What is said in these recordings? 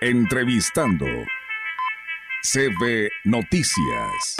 Entrevistando. CB Noticias.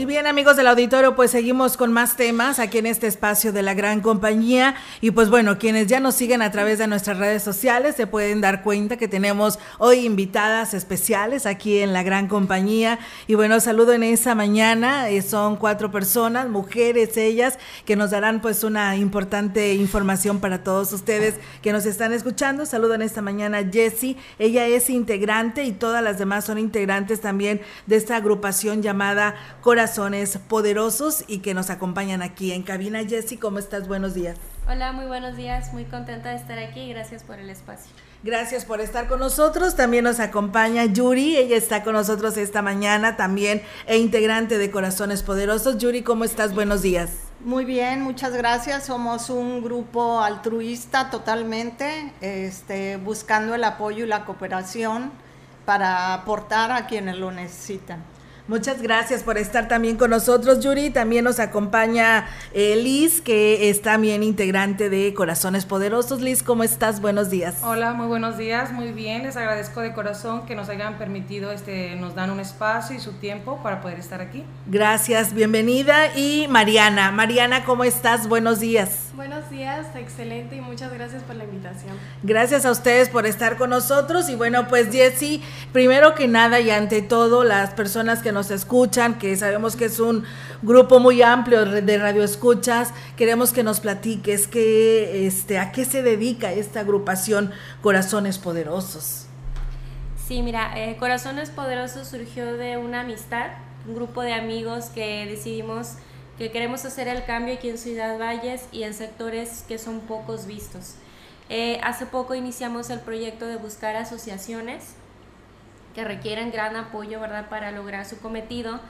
Y bien amigos del auditorio, pues seguimos con más temas aquí en este espacio de la gran compañía. Y pues bueno, quienes ya nos siguen a través de nuestras redes sociales se pueden dar cuenta que tenemos hoy invitadas especiales aquí en la gran compañía. Y bueno, saludo en esa mañana, eh, son cuatro personas, mujeres ellas, que nos darán pues una importante información para todos ustedes que nos están escuchando. Saludo en esta mañana Jessie, ella es integrante y todas las demás son integrantes también de esta agrupación llamada Corazón corazones poderosos y que nos acompañan aquí en cabina. Jessy, ¿cómo estás? Buenos días. Hola, muy buenos días. Muy contenta de estar aquí y gracias por el espacio. Gracias por estar con nosotros. También nos acompaña Yuri. Ella está con nosotros esta mañana también e integrante de Corazones Poderosos. Yuri, ¿cómo estás? Buenos días. Muy bien, muchas gracias. Somos un grupo altruista totalmente, este, buscando el apoyo y la cooperación para aportar a quienes lo necesitan. Muchas gracias por estar también con nosotros, Yuri. También nos acompaña eh, Liz, que es también integrante de Corazones Poderosos. Liz, ¿cómo estás? Buenos días. Hola, muy buenos días. Muy bien, les agradezco de corazón que nos hayan permitido, este, nos dan un espacio y su tiempo para poder estar aquí. Gracias, bienvenida. Y Mariana, Mariana, ¿cómo estás? Buenos días. Buenos días, excelente y muchas gracias por la invitación. Gracias a ustedes por estar con nosotros. Y bueno, pues Jessy, primero que nada y ante todo, las personas que nos nos escuchan, que sabemos que es un grupo muy amplio de radioescuchas, queremos que nos platiques que, este, a qué se dedica esta agrupación Corazones Poderosos. Sí, mira, eh, Corazones Poderosos surgió de una amistad, un grupo de amigos que decidimos que queremos hacer el cambio aquí en Ciudad Valles y en sectores que son pocos vistos. Eh, hace poco iniciamos el proyecto de buscar asociaciones que requieren gran apoyo, ¿verdad?, para lograr su cometido.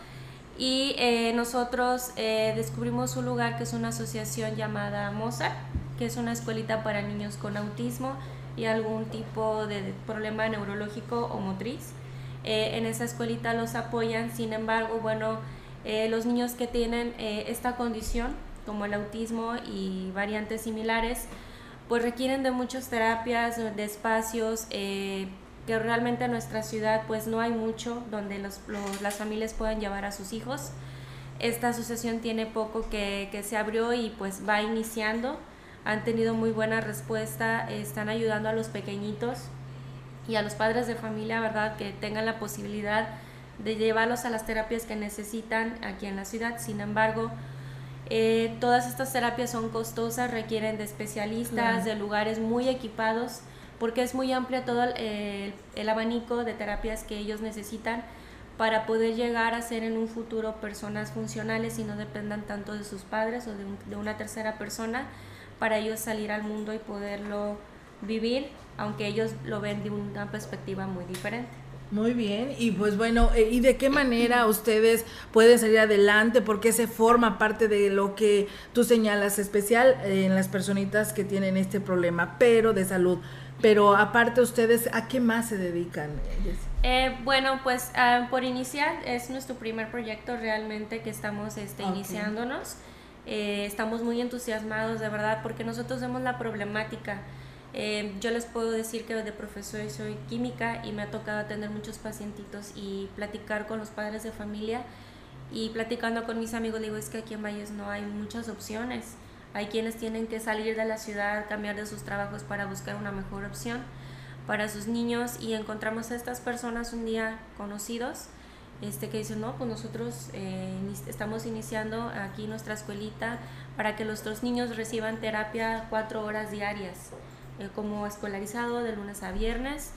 Y eh, nosotros eh, descubrimos un lugar que es una asociación llamada Mozart, que es una escuelita para niños con autismo y algún tipo de problema neurológico o motriz. Eh, en esa escuelita los apoyan, sin embargo, bueno, los niños que tienen esta condición, como el autismo y variantes similares, pues requieren de muchas terapias, de espacios, que realmente en nuestra ciudad pues no hay mucho donde los, las familias puedan llevar a sus hijos. Esta asociación tiene poco que, que, se abrió y pues va iniciando. Han tenido muy buena respuesta, están ayudando a los pequeñitos y a los padres de familia, ¿verdad? Que tengan la posibilidad de llevarlos a las terapias que necesitan aquí en la ciudad. Sin embargo, eh, todas estas terapias son costosas, requieren de especialistas, de lugares muy equipados porque es muy amplio todo el, abanico de terapias que ellos necesitan para poder llegar a ser en un futuro personas funcionales y no dependan tanto de sus padres o de, una tercera persona para ellos salir al mundo y poderlo vivir, aunque ellos lo ven de una perspectiva muy diferente. Muy bien, y pues bueno, eh, ¿y de qué manera ustedes pueden salir adelante? Porque se forma parte de lo que tú señalas especial en las personitas que tienen este problema, pero de salud. Pero aparte ustedes, ¿a qué más se dedican? Eh, bueno, pues ah, por iniciar es nuestro primer proyecto realmente que estamos este, iniciándonos. Eh, estamos muy entusiasmados de verdad porque nosotros vemos la problemática. Eh, yo les puedo decir que de profesor soy química y me ha tocado atender muchos pacientitos y platicar con los padres de familia y platicando con mis amigos digo es que aquí en Valles no hay muchas opciones hay quienes tienen que salir de la ciudad, cambiar de sus trabajos para buscar una mejor opción para sus niños y encontramos a estas personas un día conocidos este, que dicen, no, pues nosotros eh, estamos iniciando aquí nuestra escuelita para que nuestros niños reciban terapia cuatro horas diarias, eh, como escolarizado de lunes a viernes,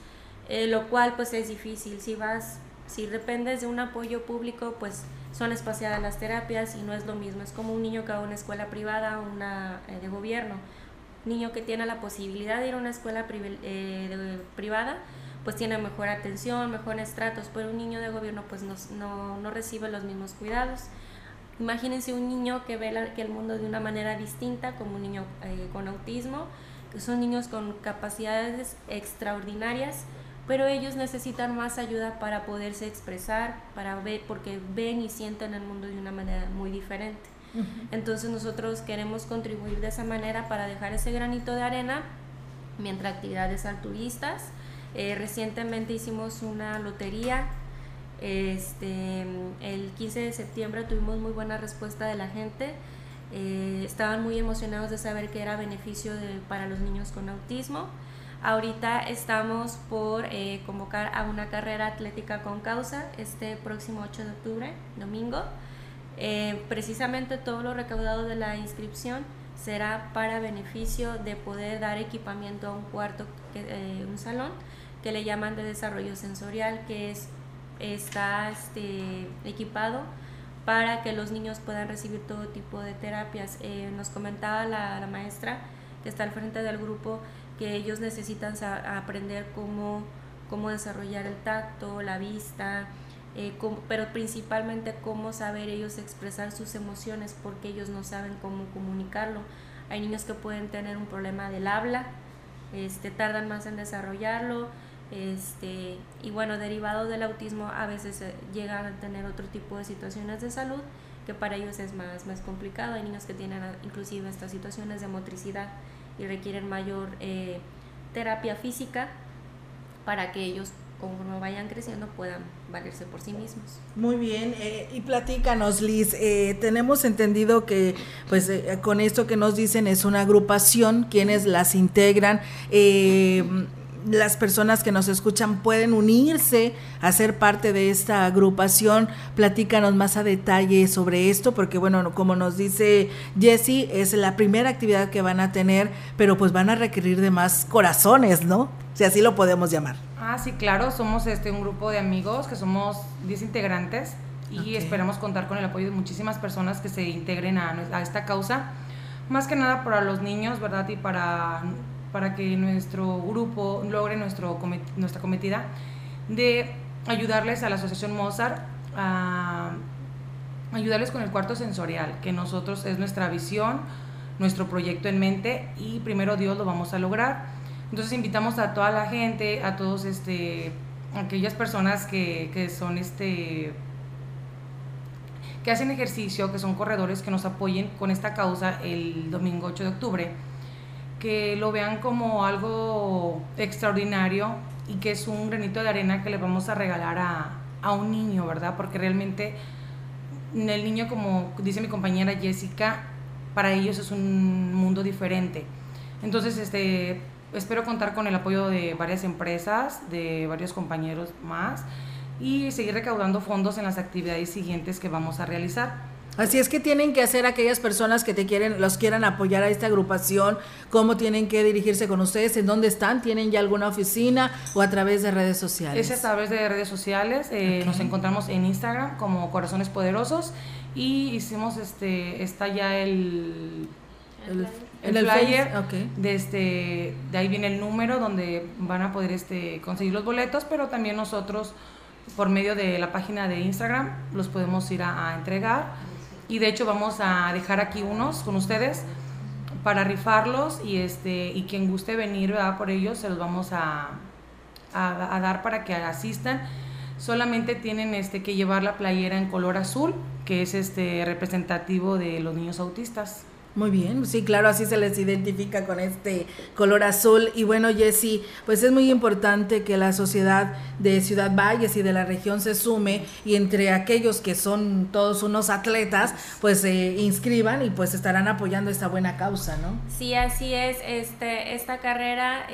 eh, lo cual pues es difícil. Si vas, si dependes de un apoyo público, pues son espaciadas las terapias y no es lo mismo. Es como un niño que va a una escuela privada o una eh, de gobierno. Niño que tiene la posibilidad de ir a una escuela eh, privada, pues tiene mejor atención, mejores tratos, pero un niño de gobierno pues no, no, recibe los mismos cuidados. Imagínense un niño que ve que el mundo de una manera distinta, como un niño eh, con autismo, que son niños con capacidades extraordinarias, pero ellos necesitan más ayuda para poderse expresar, para ver, porque ven y sienten el mundo de una manera muy diferente. Entonces nosotros queremos contribuir de esa manera para dejar ese granito de arena mientras actividades altruistas. Eh, recientemente hicimos una lotería. Este, el 15 de septiembre tuvimos muy buena respuesta de la gente. Eh, estaban muy emocionados de saber que era beneficio para los niños con autismo. Ahorita estamos por eh, convocar a una carrera atlética con causa este próximo 8 de octubre, domingo. Eh, precisamente todo lo recaudado de la inscripción será para beneficio de poder dar equipamiento a un cuarto, eh, un salón que le llaman de desarrollo sensorial, que es, está este, equipado para que los niños puedan recibir todo tipo de terapias. nos comentaba la, la maestra que está al frente del grupo que ellos necesitan aprender cómo, cómo desarrollar el tacto, la vista, eh, pero principalmente cómo saber ellos expresar sus emociones porque ellos no saben cómo comunicarlo. Hay niños que pueden tener un problema del habla, este, tardan más en desarrollarlo, este, y bueno, derivado del autismo a veces eh, llegan a tener otro tipo de situaciones de salud que para ellos es más, más complicado. Hay niños que tienen inclusive estas situaciones de motricidad y requieren mayor eh, terapia física para que ellos conforme vayan creciendo puedan valerse por sí mismos. Muy bien, eh, y platícanos Liz, eh, tenemos entendido que pues con esto que nos dicen es una agrupación, quienes las integran, las personas que nos escuchan pueden unirse a ser parte de esta agrupación. Platícanos más a detalle sobre esto, porque bueno, como nos dice Jessie, es la primera actividad que van a tener, pero pues van a requerir de más corazones, ¿no? Si así lo podemos llamar. Ah, sí, claro, somos este un grupo de amigos que somos 10 integrantes y esperamos contar con el apoyo de muchísimas personas que se integren a, a esta causa, más que nada para los niños, ¿verdad? Y para para que nuestro grupo logre nuestra cometida de ayudarles a la Asociación Mozart a ayudarles con el cuarto sensorial, que nosotros es nuestra visión, nuestro proyecto en mente y primero Dios lo vamos a lograr. Entonces invitamos a toda la gente, a todos este aquellas personas que, que son este que hacen ejercicio, que son corredores, que nos apoyen con esta causa el domingo 8 de octubre que lo vean como algo extraordinario y que es un granito de arena que le vamos a regalar a, a un niño, ¿verdad? Porque realmente el niño, como dice mi compañera Jessica, para ellos es un mundo diferente. Entonces, este, espero contar con el apoyo de varias empresas, de varios compañeros más y seguir recaudando fondos en las actividades siguientes que vamos a realizar. Así es que tienen que hacer aquellas personas que te quieren, los quieran apoyar a esta agrupación, cómo tienen que dirigirse con ustedes, en dónde están, tienen ya alguna oficina o a través de redes sociales. Es a través de redes sociales, eh, nos encontramos en Instagram como Corazones Poderosos y hicimos este, está ya el, el, flyer, de, este, de ahí viene el número donde van a poder este, conseguir los boletos, pero también nosotros por medio de la página de Instagram los podemos ir a entregar y de hecho vamos a dejar aquí unos con ustedes para rifarlos y este y quien guste venir por ellos se los vamos a, a, dar para que asistan. Solamente tienen este que llevar la playera en color azul que es este representativo de los niños autistas muy bien, sí, claro, así se les identifica con este color azul. Y bueno, Jessy, pues es muy importante que la sociedad de Ciudad Valles y de la región se sume y entre aquellos que son todos unos atletas, pues se inscriban y pues estarán apoyando esta buena causa, ¿no? Sí, así es. Este, esta carrera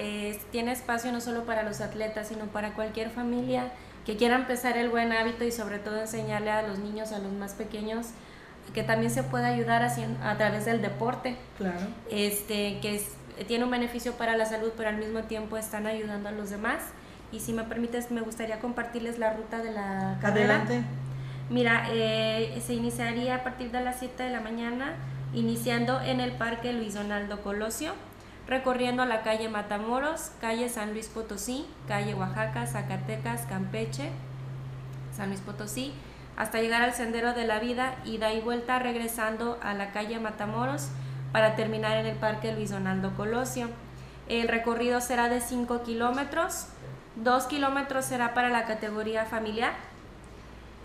tiene espacio no solo para los atletas, sino para cualquier familia que quiera empezar el buen hábito y sobre todo enseñarle a los niños, a los más pequeños, que también se puede ayudar a través del deporte. Claro. Este, que tiene un beneficio para la salud, pero al mismo tiempo están ayudando a los demás. Y si me permites, me gustaría compartirles la ruta de la carrera. Adelante. Mira, eh, se iniciaría a partir de las 7 de la mañana, iniciando en el Parque Luis Donaldo Colosio, recorriendo la calle Matamoros, calle San Luis Potosí, calle Oaxaca, Zacatecas, Campeche, San Luis Potosí, hasta llegar al Sendero de la Vida y da y vuelta regresando a la calle Matamoros para terminar en el Parque Luis Donaldo Colosio. El recorrido será de 5 kilómetros, 2 kilómetros será para la categoría familiar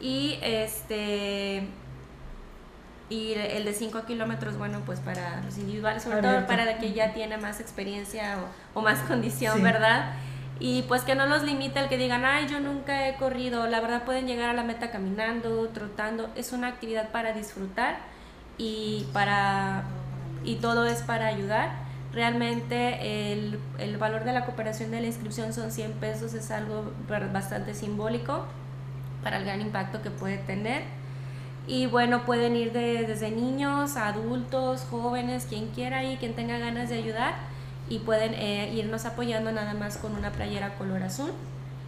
y este y el de 5 kilómetros, bueno, pues para los individuales, sobre todo para el que ya tiene más experiencia o, más condición, ¿verdad? Y pues que no los limite el que digan, ay, yo nunca he corrido, la verdad pueden llegar a la meta caminando, trotando, es una actividad para disfrutar y para y todo es para ayudar. Realmente el, el valor de la cooperación de la inscripción son 100 pesos, es algo bastante simbólico para el gran impacto que puede tener. Y bueno, pueden ir desde niños, adultos, jóvenes, quien quiera y quien tenga ganas de ayudar y pueden eh, irnos apoyando nada más con una playera color azul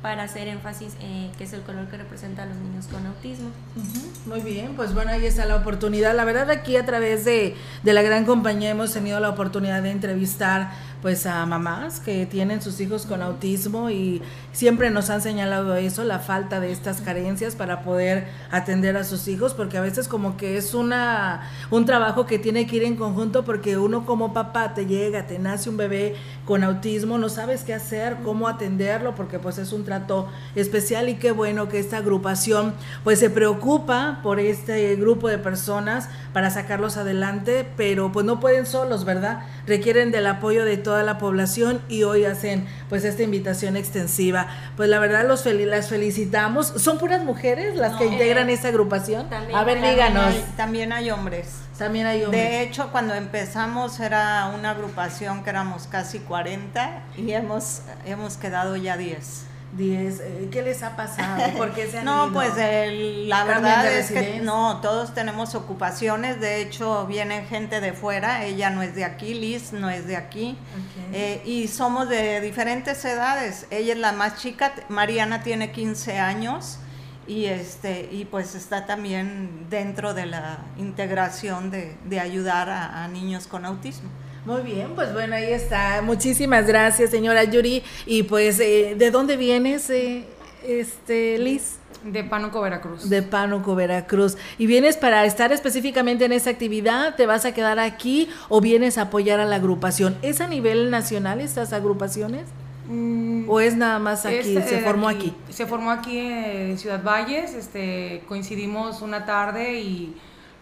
para hacer énfasis eh, que es el color que representa a los niños con autismo. Muy bien, pues bueno, ahí está la oportunidad. La verdad aquí a través de, de la gran compañía hemos tenido la oportunidad de entrevistar pues a mamás que tienen sus hijos con autismo y siempre nos han señalado eso, la falta de estas carencias para poder atender a sus hijos, porque a veces como que es una un trabajo que tiene que ir en conjunto porque uno como papá te llega, te nace un bebé con autismo, no sabes qué hacer, cómo atenderlo, porque pues es un trato especial y qué bueno que esta agrupación pues se preocupa por este grupo de personas para sacarlos adelante, pero pues no pueden solos, ¿verdad? Requieren del apoyo de toda la población y hoy hacen pues esta invitación extensiva. Pues la verdad los las felicitamos. ¿Son puras mujeres las que integran esta agrupación? a ver, díganos. también hay hombres. También hay hombres. De hecho, cuando empezamos era una agrupación que éramos casi 40 y hemos, hemos quedado ya 10. 10. Eh, ¿Qué les ha pasado? ¿Por qué se han No, pues la verdad es que no, todos tenemos ocupaciones. De hecho, viene gente de fuera. Ella no es de aquí, Liz no es de aquí. Eh, y somos de diferentes edades. Ella es la más chica, Mariana tiene 15 años y este y pues está también dentro de la integración de, de ayudar a, niños con autismo. Muy bien, pues bueno, ahí está. Muchísimas gracias, señora Yuri. Y pues, eh, ¿de dónde vienes, eh, este, Liz? De Pánuco, Veracruz. De Pánuco, Veracruz. ¿Y vienes para estar específicamente en esa actividad? ¿Te vas a quedar aquí o vienes a apoyar a la agrupación? ¿Es a nivel nacional estas agrupaciones? Mm, ¿O es nada más aquí? ¿Se formó aquí, Se formó aquí en Ciudad Valles. Este, coincidimos una tarde y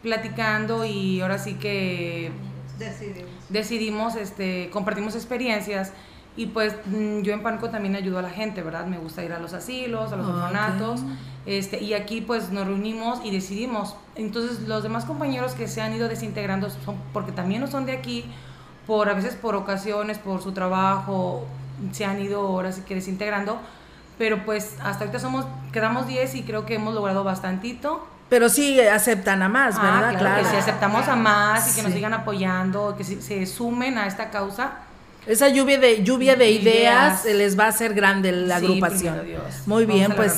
platicando y ahora sí que decidimos, decidimos este, compartimos experiencias y pues mm, yo en Panco también ayudo a la gente, ¿verdad? Me gusta ir a los asilos, a los orfanatos. Este, y aquí pues nos reunimos y decidimos. Entonces los demás compañeros que se han ido desintegrando son porque también no son de aquí, por a veces por ocasiones, por su trabajo, se han ido ahora sí que desintegrando. Pero pues hasta ahorita somos, quedamos 10 y creo que hemos logrado bastantito. Pero sí aceptan a más, ah, ¿verdad? claro, que sí aceptamos a más y que nos sigan apoyando, que se sumen a esta causa esa lluvia de lluvia de ideas, les va a hacer grande la agrupación. Muy bien, pues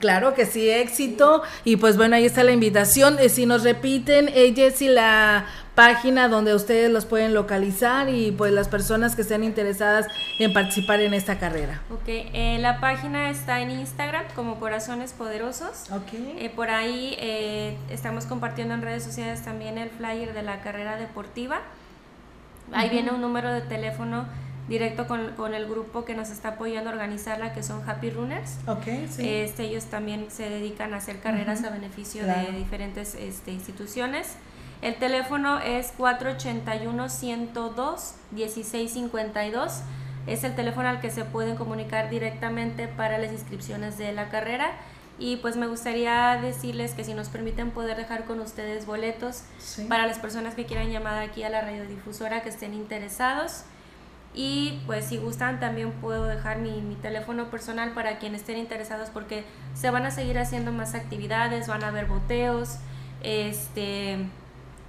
claro que sí, éxito y pues bueno, ahí está la invitación. Eh, si nos repiten, eh, Jessy, la página donde ustedes los pueden localizar y pues las personas que estén interesadas en participar en esta carrera. Ok, eh, la página está en Instagram como Corazones Poderosos. Ok. Eh, por ahí estamos compartiendo en redes sociales también el flyer de la carrera deportiva. Ahí viene un número de teléfono directo con, con, el grupo que nos está apoyando a organizarla, que son Happy Runners. Okay, sí. este, ellos también se dedican a hacer carreras a beneficio de diferentes este, instituciones. El teléfono es 481-102-1652. Es el teléfono al que se pueden comunicar directamente para las inscripciones de la carrera. Y pues me gustaría decirles que si nos permiten poder dejar con ustedes boletos para las personas que quieran llamar aquí a la radiodifusora que estén interesados. Y pues si gustan también puedo dejar mi, mi, teléfono personal para quienes estén interesados porque se van a seguir haciendo más actividades, van a haber boteos, este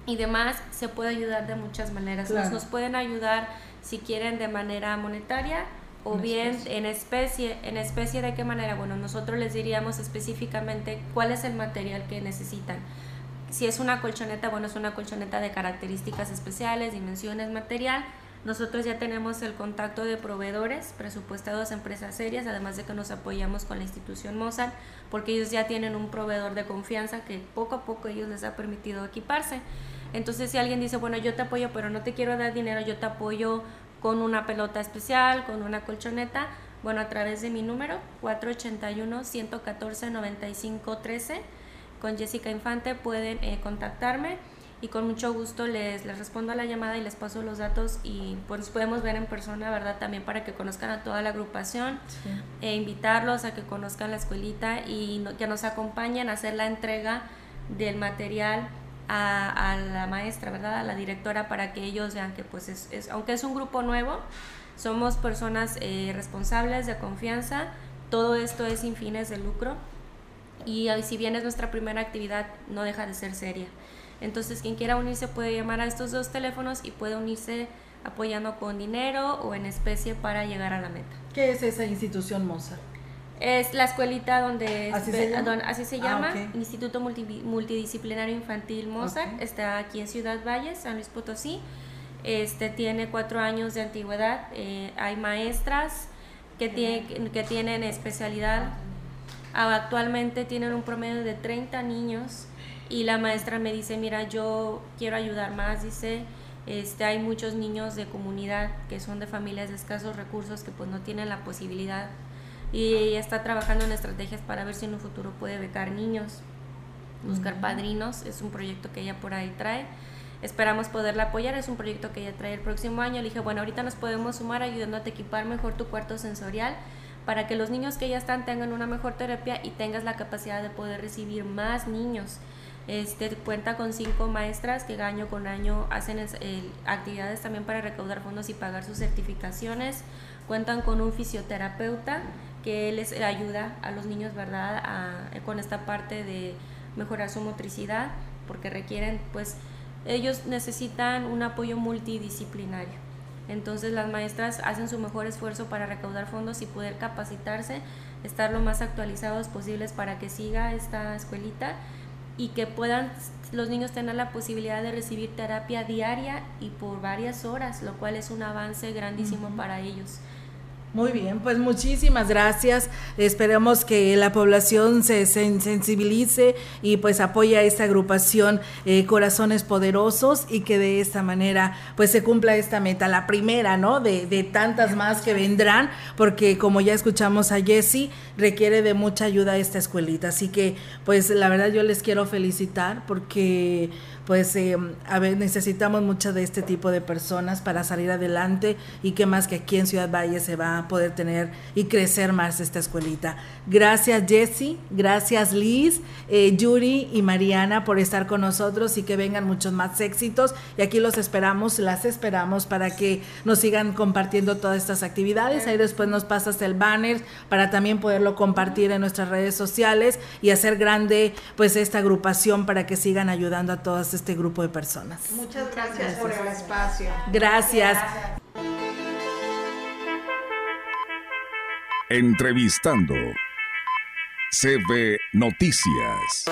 y demás, se puede ayudar de muchas maneras. Nos, nos pueden ayudar si quieren de manera monetaria o bien en especie, en especie de qué manera, bueno, nosotros les diríamos específicamente cuál es el material que necesitan. Si es una colchoneta, bueno, es una colchoneta de características especiales, dimensiones, material. Nosotros ya tenemos el contacto de proveedores presupuestados empresas serias, además de que nos apoyamos con la institución Mozart, porque ellos ya tienen un proveedor de confianza que poco a poco ellos les ha permitido equiparse. Entonces, si alguien dice, bueno, yo te apoyo, pero no te quiero dar dinero, yo te apoyo con una pelota especial, con una colchoneta, bueno, a través de mi número 481-114-9513. con Jessica Infante, pueden eh, contactarme y con mucho gusto les, les respondo a la llamada y les paso los datos y pues podemos ver en persona, ¿verdad? También para que conozcan a toda la agrupación, e invitarlos a que conozcan la escuelita y que nos acompañen a hacer la entrega del material a, la maestra, ¿verdad? A la directora para que ellos vean que pues es, aunque es un grupo nuevo, somos personas eh, responsables de confianza, todo esto es sin fines de lucro y si bien es nuestra primera actividad, no deja de ser seria. Entonces, quien quiera unirse puede llamar a estos dos teléfonos y puede unirse apoyando con dinero o en especie para llegar a la meta. ¿Qué es esa institución Mozart? Es la escuelita donde así se llama, ah, Instituto Multidisciplinario Infantil Mozart, está aquí en Ciudad Valles, San Luis Potosí. Este tiene cuatro años de antigüedad. Eh, hay maestras que, que tienen especialidad. Actualmente tienen un promedio de 30 niños y la maestra me dice, mira, yo quiero ayudar más, dice, este, hay muchos niños de comunidad que son de familias de escasos recursos que pues no tienen la posibilidad y ella está trabajando en estrategias para ver si en un futuro puede becar niños, buscar padrinos, es un proyecto que ella por ahí trae. Esperamos poderla apoyar, es un proyecto que ella trae el próximo año. Le dije, bueno, ahorita nos podemos sumar ayudándote a equipar mejor tu cuarto sensorial para que los niños que ya están tengan una mejor terapia y tengas la capacidad de poder recibir más niños. Este, cuenta con cinco maestras que año con año hacen actividades también para recaudar fondos y pagar sus certificaciones. Cuentan con un fisioterapeuta que les ayuda a los niños, ¿verdad?, con esta parte de mejorar su motricidad, porque requieren, pues, ellos necesitan un apoyo multidisciplinario. Entonces las maestras hacen su mejor esfuerzo para recaudar fondos y poder capacitarse, estar lo más actualizados posibles para que siga esta escuelita y que puedan los niños tener la posibilidad de recibir terapia diaria y por varias horas, lo cual es un avance grandísimo para ellos. Muy bien, pues muchísimas gracias. Esperemos que la población se sensibilice y pues apoye a esta agrupación eh, Corazones Poderosos y que de esta manera pues se cumpla esta meta, la primera, ¿no? De, de tantas más que vendrán, porque como ya escuchamos a Jessie, requiere de mucha ayuda esta escuelita. Así que pues la verdad yo les quiero felicitar porque pues eh, a ver, necesitamos mucho de este tipo de personas para salir adelante y que más que aquí en Ciudad Valle se va a poder tener y crecer más esta escuelita. Gracias Jesse, gracias Liz, eh, Yuri y Mariana por estar con nosotros y que vengan muchos más éxitos y aquí los esperamos, las esperamos para que nos sigan compartiendo todas estas actividades. Ahí después nos pasas el banner para también poderlo compartir en nuestras redes sociales y hacer grande pues esta agrupación para que sigan ayudando a todas este grupo de personas. Muchas gracias, por el espacio. Gracias. Entrevistando CB Noticias.